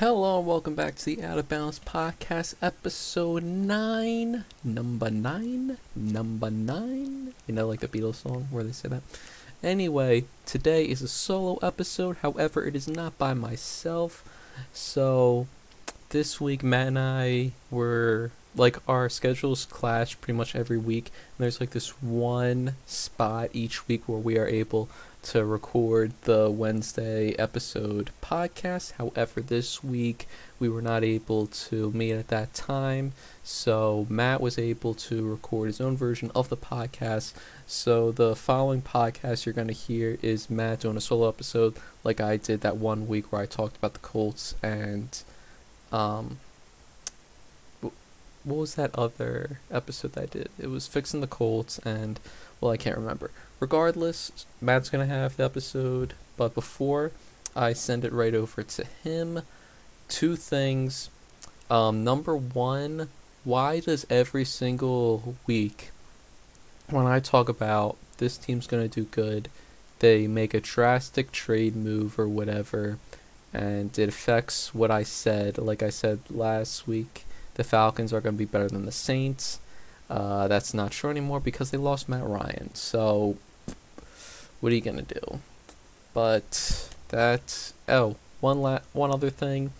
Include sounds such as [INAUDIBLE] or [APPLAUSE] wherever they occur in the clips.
Hello welcome back to the Out of Bounds Podcast, episode 9. Number 9? Number 9? You know, like the Beatles song where they say that? Anyway, today is a solo episode, however, it is not by myself. So, this week, Matt and I were, like, our schedules clash pretty much every week. And there's, like, this one spot each week where we are able to record the Wednesday episode podcast. However, this week we were not able to meet at that time, so Matt was able to record his own version of the podcast. So the following podcast you're going to hear is Matt doing a solo episode like I did that one week where I talked about the Colts and um what was that other episode that I did? It was fixing the Colts and well, I can't remember. Regardless, Matt's gonna have the episode, but before I send it right over to him, two things. Um, number one, why does every single week when I talk about this team's gonna do good, they make a drastic trade move or whatever, and it affects what I said. Like I said last week, the Falcons are gonna be better than the Saints uh, that's not true anymore because they lost Matt Ryan. So, what are you gonna do? But that oh one la- one other thing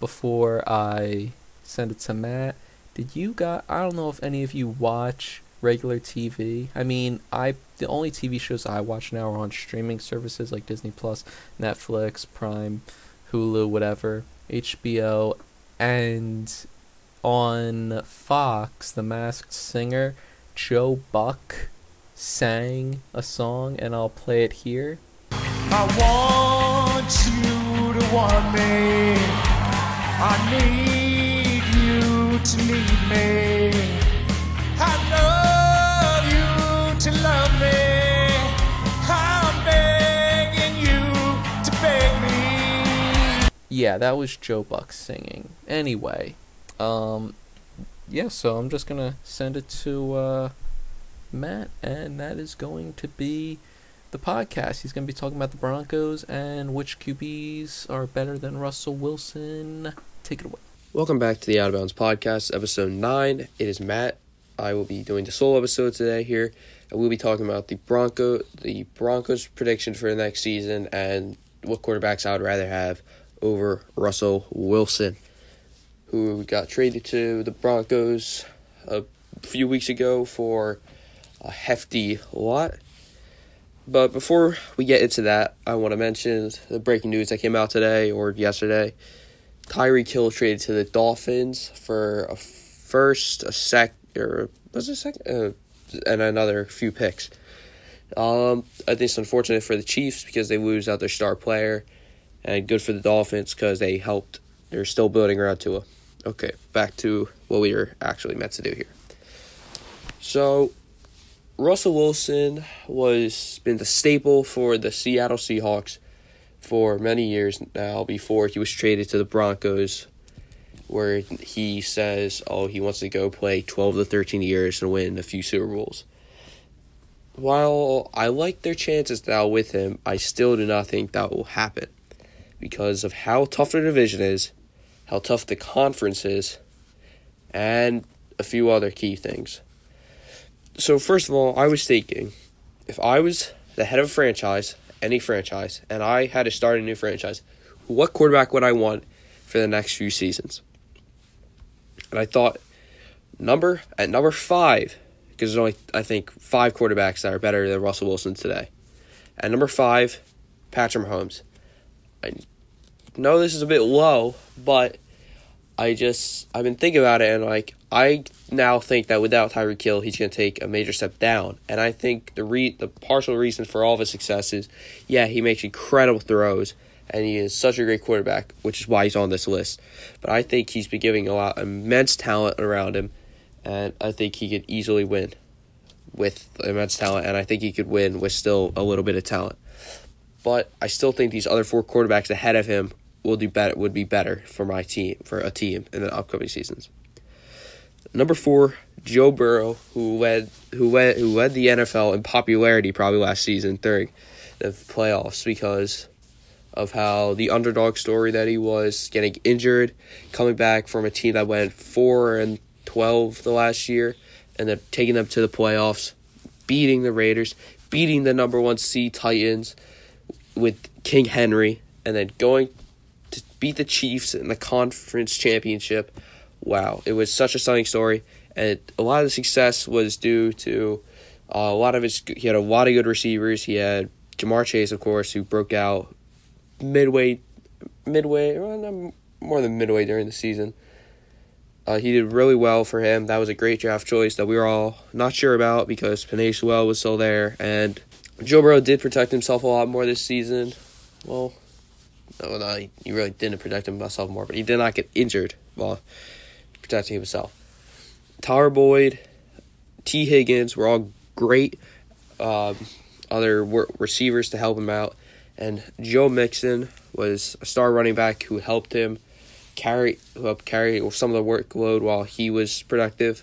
before I send it to Matt. Did you got? I don't know if any of you watch regular TV. I mean, I the only TV shows I watch now are on streaming services like Disney Plus, Netflix, Prime, Hulu, whatever, HBO, and on Fox, The Masked Singer, Joe Buck sang a song, and I'll play it here. I want you to want me. I need you to need me. I love you to love me. I'm begging you to beg me. Yeah, that was Joe Buck singing. Anyway, um, yeah, so I'm just gonna send it to uh, Matt, and that is going to be the podcast. He's gonna be talking about the Broncos and which QBs are better than Russell Wilson. Take it away. Welcome back to the Out of Bounds podcast, episode nine. It is Matt. I will be doing the solo episode today here, and we'll be talking about the Bronco, the Broncos' prediction for the next season, and what quarterbacks I would rather have over Russell Wilson who got traded to the Broncos a few weeks ago for a hefty lot. But before we get into that, I want to mention the breaking news that came out today or yesterday. Tyreek Hill traded to the Dolphins for a first, a sec, or was it second, uh, and another few picks. Um, I think it's unfortunate for the Chiefs because they lose out their star player, and good for the Dolphins because they helped. They're still building around Tua. Okay, back to what we were actually meant to do here. So, Russell Wilson was been the staple for the Seattle Seahawks for many years now before he was traded to the Broncos where he says, "Oh, he wants to go play 12 to 13 years and win a few Super Bowls." While I like their chances now with him, I still do not think that will happen because of how tough their division is how tough the conference is, and a few other key things. So, first of all, I was thinking if I was the head of a franchise, any franchise, and I had to start a new franchise, what quarterback would I want for the next few seasons? And I thought number at number five, because there's only I think five quarterbacks that are better than Russell Wilson today. At number five, Patrick Mahomes. I know this is a bit low, but I just I've been thinking about it and like I now think that without Tyreek Hill he's going to take a major step down. And I think the re the partial reason for all of his success is yeah he makes incredible throws and he is such a great quarterback which is why he's on this list. But I think he's been giving a lot immense talent around him and I think he could easily win with immense talent and I think he could win with still a little bit of talent. But I still think these other four quarterbacks ahead of him will do better would be better for my team for a team in the upcoming seasons. Number four, Joe Burrow, who led who led who led the NFL in popularity probably last season during the playoffs because of how the underdog story that he was getting injured, coming back from a team that went four and twelve the last year, and then taking them to the playoffs, beating the Raiders, beating the number one seed Titans with King Henry, and then going to beat the Chiefs in the conference championship. Wow, it was such a stunning story, and a lot of the success was due to uh, a lot of his. He had a lot of good receivers. He had Ja'Marr Chase, of course, who broke out midway, midway, well, more than midway during the season. Uh, he did really well for him. That was a great draft choice that we were all not sure about because Penei Sewell was still there, and Joe Burrow did protect himself a lot more this season. Well, no, no, he, really didn't protect himself more, but he did not get injured while protecting himself. Tyler Boyd, Tee Higgins were all great um, other receivers to help him out, and Joe Mixon was a star running back who helped him carry who helped carry some of the workload while he was productive.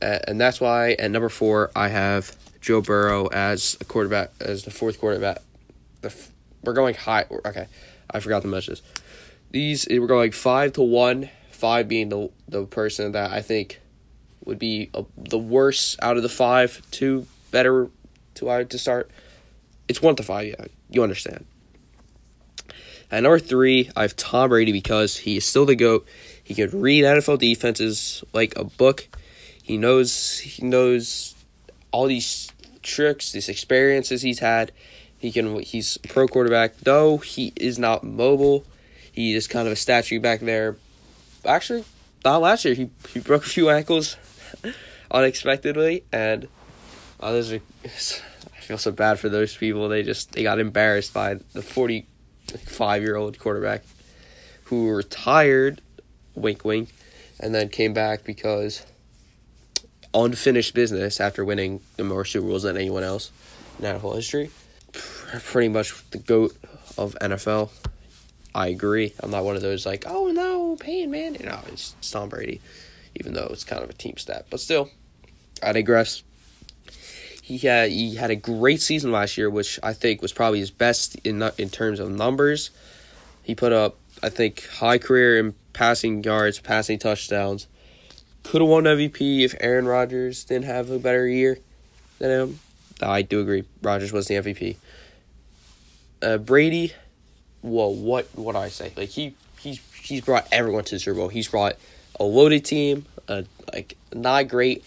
Uh, and that's why at number four I have Joe Burrow as a quarterback as the fourth quarterback. The we're going high. Okay, I forgot to mention this. These we're going five to one. Five being the the person that I think would be a, the worst out of the five. Two better to I to start. It's one to five. Yeah, you understand. At number three, I have Tom Brady because he is still the GOAT. He can read NFL defenses like a book. He knows he knows all these tricks, these experiences he's had. He can he's pro quarterback, though he is not mobile. He is kind of a statue back there. Actually, not last year. He he broke a few ankles [LAUGHS] unexpectedly, and others are. I feel so bad for those people. They just they got embarrassed by the forty five year old quarterback who retired, wink wink, and then came back because unfinished business after winning the more Super Bowls than anyone else in NFL history. Pretty much the GOAT of NFL. I agree. I'm not one of those like, oh no, Peyton Manning. No, it's, it's Tom Brady, even though it's kind of a team stat. But still, I digress he had he had a great season last year, which I think was probably his best in in terms of numbers. He put up, I think, high career in passing yards, passing touchdowns. Could have won MVP if Aaron Rodgers didn't have a better year than him. I do agree. Rodgers was the MVP. Uh, Brady, well, what what I say? Like he he's he's brought everyone to the Super Bowl. He's brought a loaded team, a like not great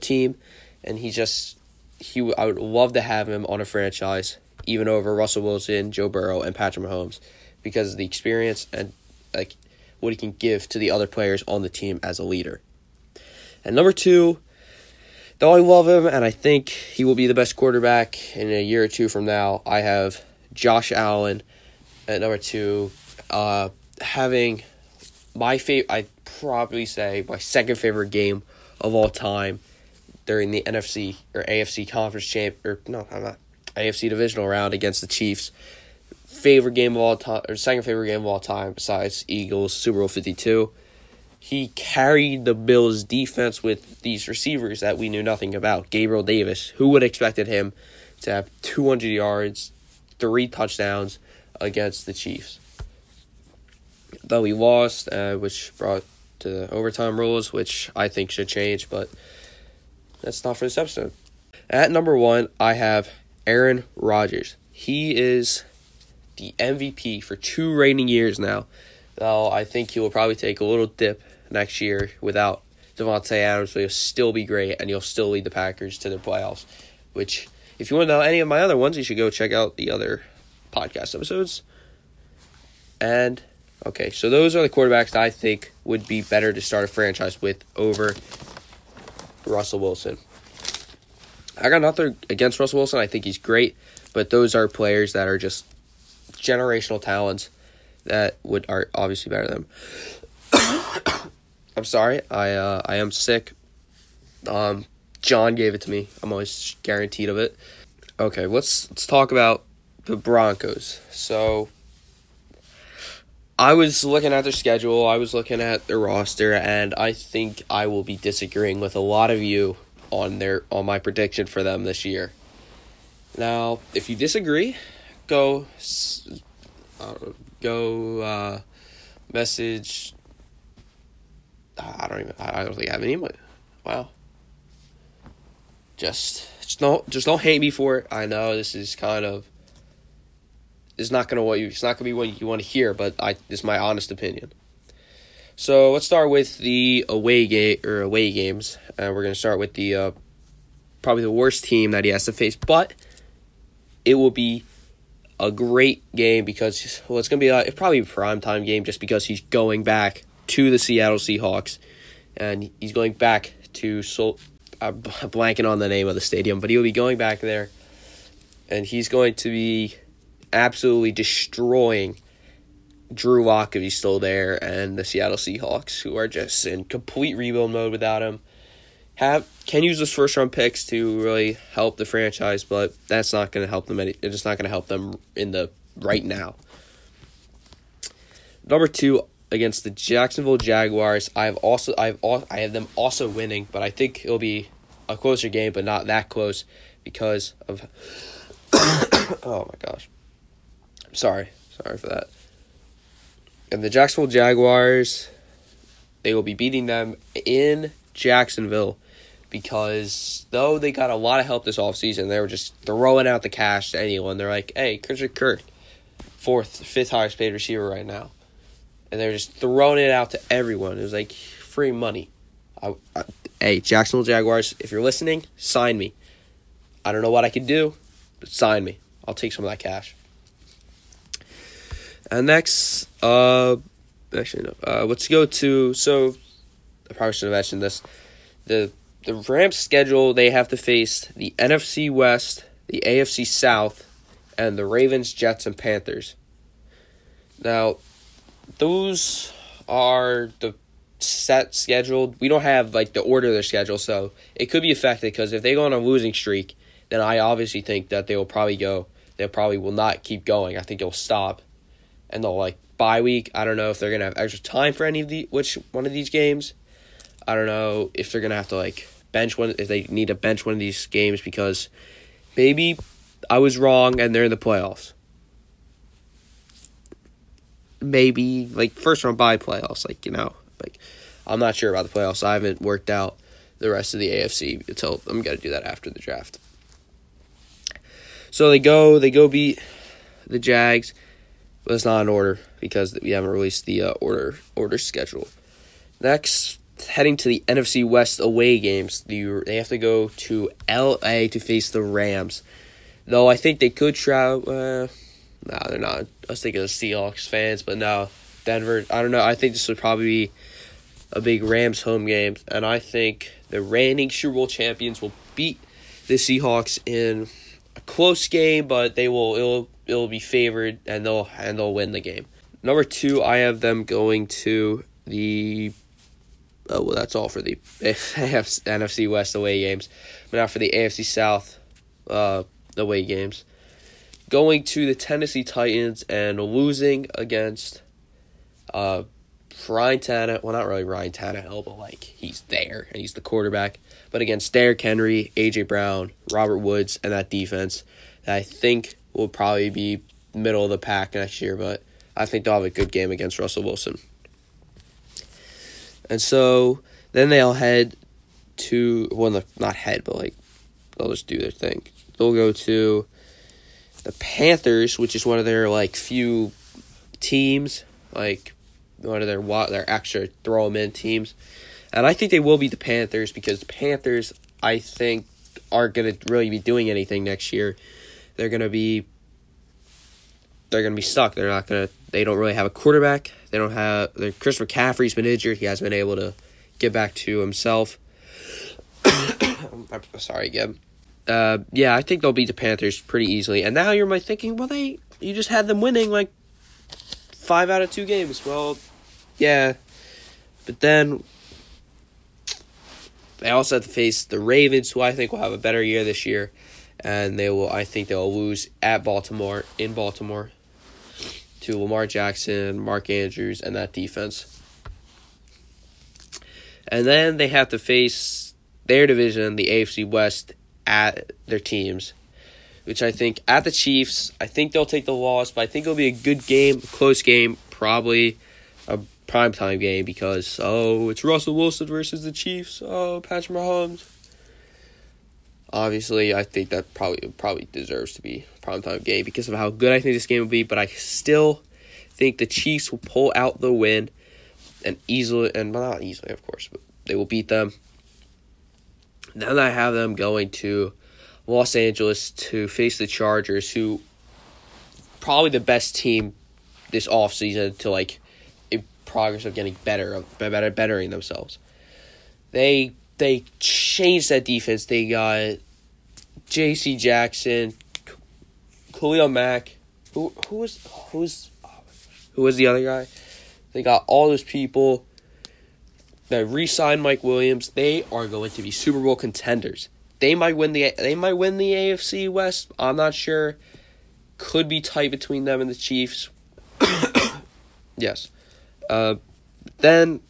team, and he just he I would love to have him on a franchise, even over Russell Wilson, Joe Burrow, and Patrick Mahomes, because of the experience and like what he can give to the other players on the team as a leader. And number two, though I love him and I think he will be the best quarterback in a year or two from now, I have Josh Allen at number two, uh, having my favorite. I'd probably say my second favorite game of all time during the NFC or AFC conference champ or no, I'm not AFC divisional round against the Chiefs. Favorite game of all time or second favorite game of all time besides Eagles Super Bowl 52. He carried the Bills defense with these receivers that we knew nothing about. Gabriel Davis, who would have expected him to have 200 yards, three touchdowns against the Chiefs. Though we lost, uh, which brought to overtime rules, which I think should change, but that's not for this episode. At number one, I have Aaron Rodgers. He is the MVP for two reigning years now. Though I think he will probably take a little dip next year without Davante Adams, but he'll still be great and he'll still lead the Packers to the playoffs. Which, if you want to know any of my other ones, you should go check out the other podcast episodes. And okay, so those are the quarterbacks I think would be better to start a franchise with over Russell Wilson. I got nothing against Russell Wilson. I think he's great, but those are players that are just generational talents that would are obviously better than him. [COUGHS] I'm sorry. I uh, I am sick. Um, John gave it to me. I'm always guaranteed of it. Okay, let's let's talk about the Broncos. So I was looking at their schedule, I was looking at their roster, and I think I will be disagreeing with a lot of you on their on my prediction for them this year. Now, if you disagree, go uh, go uh, message. I don't even. I don't think I have any. Wow. Just, just don't, just don't hate me for it. I know this is kind of. It's not gonna what you. It's not gonna be what you want to hear, but I. This is my honest opinion. So let's start with the away game or away games. Uh, we're gonna start with the uh, probably the worst team that he has to face, but it will be a great game because well, it's gonna be a, it's probably a prime time game just because he's going back to the Seattle Seahawks, and he's going back to Sol. I'm blanking on the name of the stadium, but he'll be going back there, and he's going to be absolutely destroying Drew Lock if he's still there, and the Seattle Seahawks, who are just in complete rebuild mode without him. Have can use those first round picks to really help the franchise, but that's not going to help them. Any, it's just not going to help them in the right now. Number two against the Jacksonville Jaguars, I've also I've I have them also winning, but I think it'll be a closer game, but not that close because of. [COUGHS] oh my gosh, sorry, sorry for that. And the Jacksonville Jaguars, they will be beating them in Jacksonville because though they got a lot of help this offseason, they were just throwing out the cash to anyone. They're like, hey, Christian Kirk, fourth, fifth highest paid receiver right now. And they're just throwing it out to everyone. It was like free money. I, I, hey, Jacksonville Jaguars, if you're listening, sign me. I don't know what I can do, but sign me. I'll take some of that cash. And next, uh, actually no. Uh, let's go to so. I probably should have mentioned this. The the Rams schedule they have to face the NFC West, the AFC South, and the Ravens, Jets, and Panthers. Now, those are the set scheduled. We don't have like the order of their schedule, so it could be affected because if they go on a losing streak, then I obviously think that they will probably go. They probably will not keep going. I think it will stop and they'll like bye week. I don't know if they're gonna have extra time for any of the which one of these games. I don't know if they're gonna have to like bench one if they need to bench one of these games because maybe I was wrong and they're in the playoffs. Maybe like first round bye playoffs, like you know, like I'm not sure about the playoffs. I haven't worked out the rest of the AFC until I'm gonna do that after the draft. So they go, they go beat the Jags but it's not in order because we haven't released the uh, order order schedule. Next, heading to the NFC West away games, the, they have to go to LA to face the Rams. Though I think they could travel. Uh, no, they're not. I was thinking of Seahawks fans, but no, Denver. I don't know. I think this would probably be a big Rams home game, and I think the reigning Super Bowl champions will beat the Seahawks in close game, but they will. It'll it'll be favored and they'll and they'll win the game. Number two, I have them going to the. Oh well, that's all for the [LAUGHS] NFC West away games. But now for the AFC South uh, away games, going to the Tennessee Titans and losing against uh, Ryan Tannehill. Well, not really Ryan Tannehill, but like he's there and he's the quarterback. But against Derrick Henry, AJ Brown, Robert Woods, and that defense, I think will probably be middle of the pack next year, but I think they'll have a good game against Russell Wilson. And so then they'll head to well, not head, but like they'll just do their thing. They'll go to the Panthers, which is one of their like few teams, like one of their their extra throw them in teams, and I think they will beat the Panthers because the Panthers I think aren't gonna really be doing anything next year they're gonna be they're gonna be stuck. They're not gonna. They don't really have a quarterback. They don't have. their Chris McCaffrey's been injured. He hasn't been able to get back to himself. [COUGHS] I'm sorry again. Uh, yeah, I think they'll beat the Panthers pretty easily. And now you're my thinking, well, they you just had them winning like five out of two games. Well, yeah, but then they also have to face the Ravens, who I think will have a better year this year and they will. I think they'll lose at Baltimore in Baltimore to Lamar Jackson, Mark Andrews, and that defense. And then they have to face their division, the AFC West, at their teams. Which I think at the Chiefs, I think they'll take the loss, but I think it'll be a good game, close game, probably a primetime game because oh, it's Russell Wilson versus the Chiefs. Oh, Patrick Mahomes. Obviously, I think that probably probably deserves to be a primetime game because of how good I think this game will be, but I still think the Chiefs will pull out the win and easily and well, not easily, of course, but they will beat them. Then I have them going to Los Angeles to face the Chargers, who probably the best team this offseason to like in progress of getting better, better bettering themselves. They they changed that defense. They got J.C. Jackson, Khalil Mack. Who who was who's who was the other guy? They got all those people that re-signed Mike Williams. They are going to be Super Bowl contenders. They might win the they might win the AFC West. I'm not sure. Could be tight between them and the Chiefs. [COUGHS] yes. Uh, then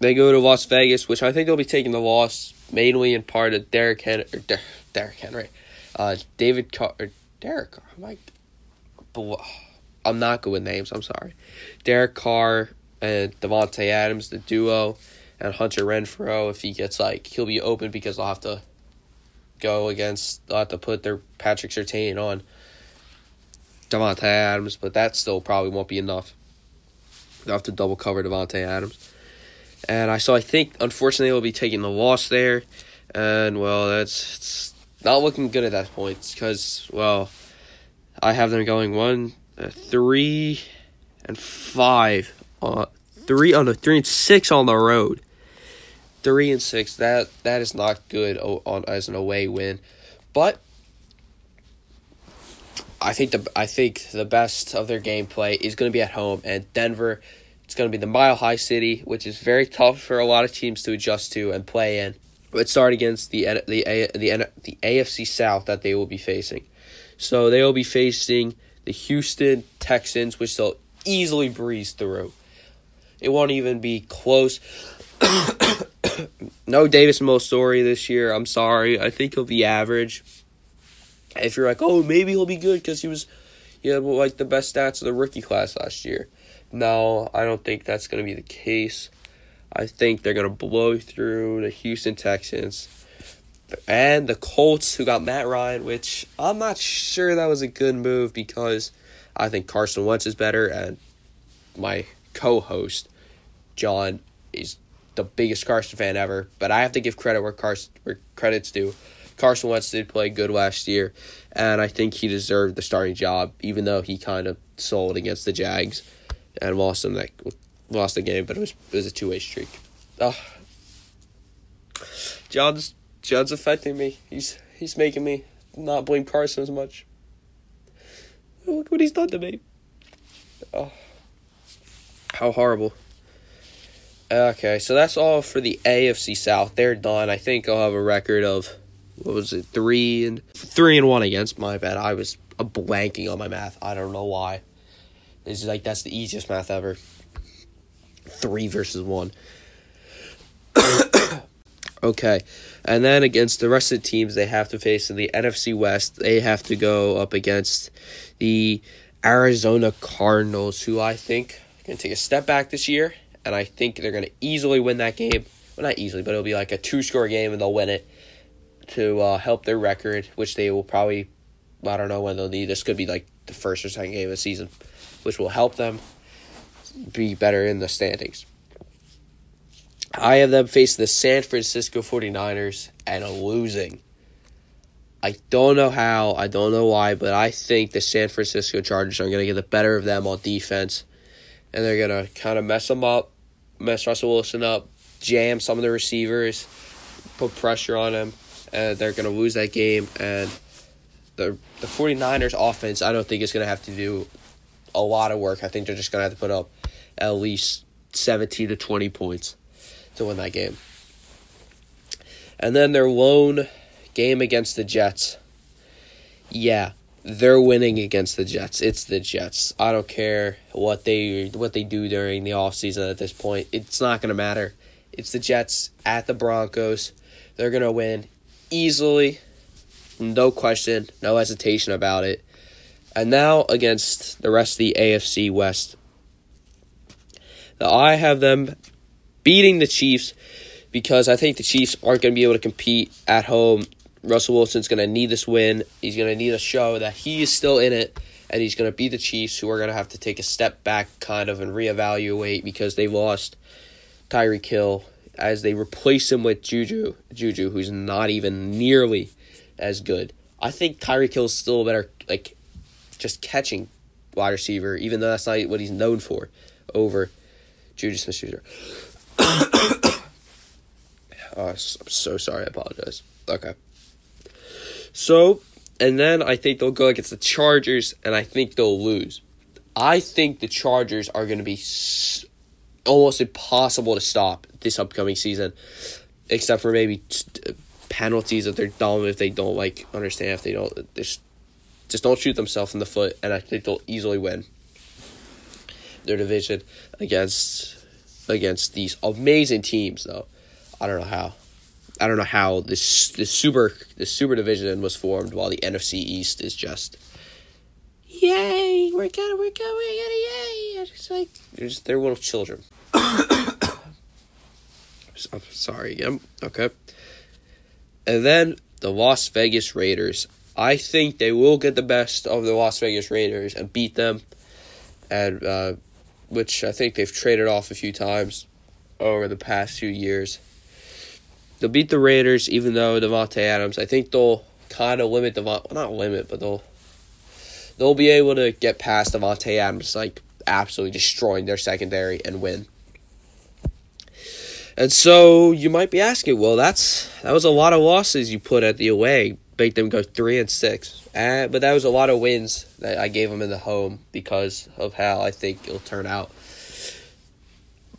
they go to Las Vegas, which I think they'll be taking the loss mainly in part of Derrick Henry. Derrick Henry. Uh, David Carr. Derek I'm like. I'm not good with names. I'm sorry. Derek Carr and Davante Adams, the duo, and Hunter Renfrow. If he gets like, he'll be open because they'll have to go against. They'll have to put their Patrick Surtain on Davante Adams, but that still probably won't be enough. They'll have to double cover Davante Adams. And I so I think unfortunately they'll be taking the loss there, and well that's it's not looking good at that point because well, I have them going one, uh, three, and five on three on the three and six on the road. Three and six that that is not good on as an away win, but I think the I think the best of their gameplay is going to be at home and Denver. It's going to be the Mile High City, which is very tough for a lot of teams to adjust to and play in. But start against the the the the AFC South that they will be facing. So they will be facing the Houston Texans, which they'll easily breeze through. It won't even be close. [COUGHS] [COUGHS] no Davis Mills story this year. I'm sorry. I think he'll be average if you're like, oh, maybe he'll be good because he was, you know, like the best stats of the rookie class last year. No, I don't think that's going to be the case. I think they're going to blow through the Houston Texans and the Colts, who got Matt Ryan, which I'm not sure that was a good move because I think Carson Wentz is better, and my co-host John is the biggest Carson fan ever. But I have to give credit where Carson where credit's due. Carson Wentz did play good last year, and I think he deserved the starting job, even though he kind of sold against the Jags and lost them that lost the game, but it was it was a two way streak. Oh. John's John's affecting me. He's he's making me not blame Carson as much. Look what he's done to me. Oh, how horrible. Okay, so that's all for the AFC South. They're done. I think I'll have a record of what was it, three and three and one against. My bad. I was blanking on my math. I don't know why. It's like that's the easiest math ever. Three versus one. [COUGHS] okay, and then against the rest of the teams they have to face in the NFC West, they have to go up against the Arizona Cardinals, who I think are going to take a step back this year, and I think they're going to easily win that game. Well, not easily, but it'll be like a two score game, and they'll win it to uh, help their record, which they will probably, I don't know when they'll need. This could be like the first or second game of the season, which will help them be better in the standings. I have them face the San Francisco 49ers and a losing. I don't know how, I don't know why, but I think the San Francisco Chargers are going to get the better of them on defense. And they're going to kind of mess them up, mess Russell Wilson up, jam some of the receivers, put pressure on him, and they're going to lose that game. And the the 49ers offense, I don't think is going to have to do a lot of work. I think they're just going to have to put up at least 17 to 20 points to win that game. And then their lone game against the Jets. Yeah, they're winning against the Jets. It's the Jets. I don't care what they what they do during the offseason at this point. It's not going to matter. It's the Jets at the Broncos. They're going to win easily. no question, no hesitation about it. And now against the rest of the AFC West. Now I have them beating the Chiefs because I think the Chiefs aren't going to be able to compete at home. Russell Wilson's going to need this win. He's going to need to show that he is still in it, and he's going to beat the Chiefs, who are going to have to take a step back, kind of, and reevaluate because they lost Tyreek Hill as they replace him with Juju, Juju, who's not even nearly as good. I think Tyreek Hill is still a better, like, just catching wide receiver, even though that's not what he's known for, over Juju Smith-Schuster. [COUGHS] [COUGHS] oh, I'm so sorry. I apologize. Okay. So, and then I think they'll go against the Chargers, and I think they'll lose. I think the Chargers are going to be almost impossible to stop this upcoming season, except for maybe penalties if they're dumb, if they don't like understand, if they don't uh, just just don't shoot themselves in the foot, and I think they'll easily win their division against against these amazing teams. Though I don't know how. I don't know how this this super this super division was formed while the NFC East is just yay we're gonna we're going we're gonna yay it's like they're just they're little children. [COUGHS] I'm sorry again. Okay. And then the Las Vegas Raiders. I think they will get the best of the Las Vegas Raiders and beat them, and uh, which I think they've traded off a few times over the past few years. They'll beat the Raiders, even though Davante Adams. I think they'll kind of limit Davante, well, not limit, but they'll they'll be able to get past Davante Adams, like absolutely destroying their secondary and win. And so you might be asking, well, that's that was a lot of losses you put at the away, make them go three and six. Uh, but that was a lot of wins that I gave them in the home because of how I think it'll turn out.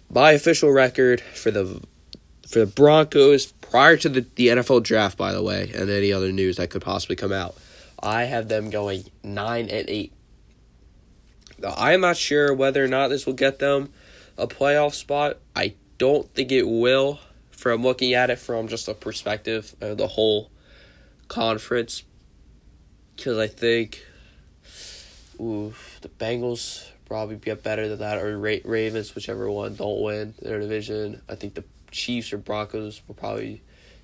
My official record for the for the Broncos prior to the, the NFL draft, by the way, and any other news that could possibly come out, I have them going nine and eight. I am not sure whether or not this will get them a playoff spot. I don't think it will from looking at it from just a perspective of the whole conference because I think ooh, the Bengals probably get better than that or Ra- Ravens whichever one don't win their division. I think the Chiefs or Broncos will probably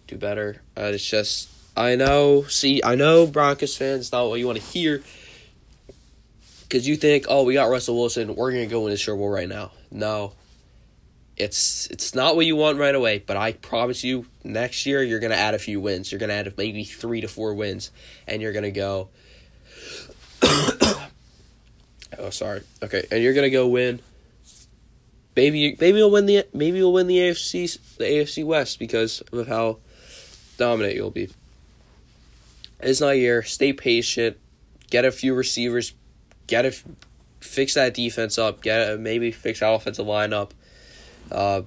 do better. Uh, it's just I know see I know Broncos fans not what you want to hear because you think oh we got Russell Wilson we're gonna go win the Super Bowl right now. No, it's it's not what you want right away, but I promise you, next year you're gonna add a few wins. You're gonna add maybe three to four wins, and you're gonna go. Oh, sorry. Okay, and you're gonna go win. Maybe maybe you'll win the maybe you'll win the AFC the AFC West because of how dominant you'll be. It's not your stay patient, get a few receivers, get a fix that defense up, get a, maybe fix that offensive line up. Uh,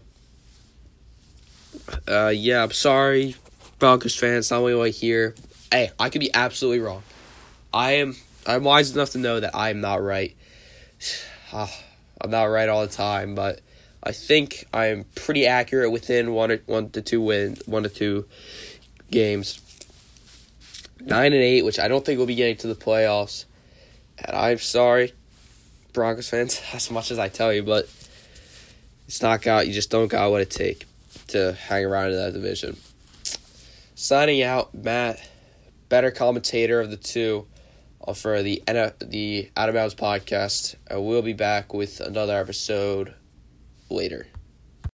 uh, yeah, I'm sorry, Broncos fans. Not what you want to hear. Hey, I could be absolutely wrong. I am. I'm wise enough to know that I am not right. [SIGHS] Ah, I'm not right all the time, but I think I am pretty accurate within one or one to two wins, one to two games. Nine and eight, which I don't think we'll be getting to the playoffs. And I'm sorry, Broncos fans, [LAUGHS] as much as I tell you, but it's not got you just don't got what it take to hang around in that division. Signing out, Matt, better commentator of the two Uh, for the the Out of Bounds podcast. Uh, I will be back with another episode later.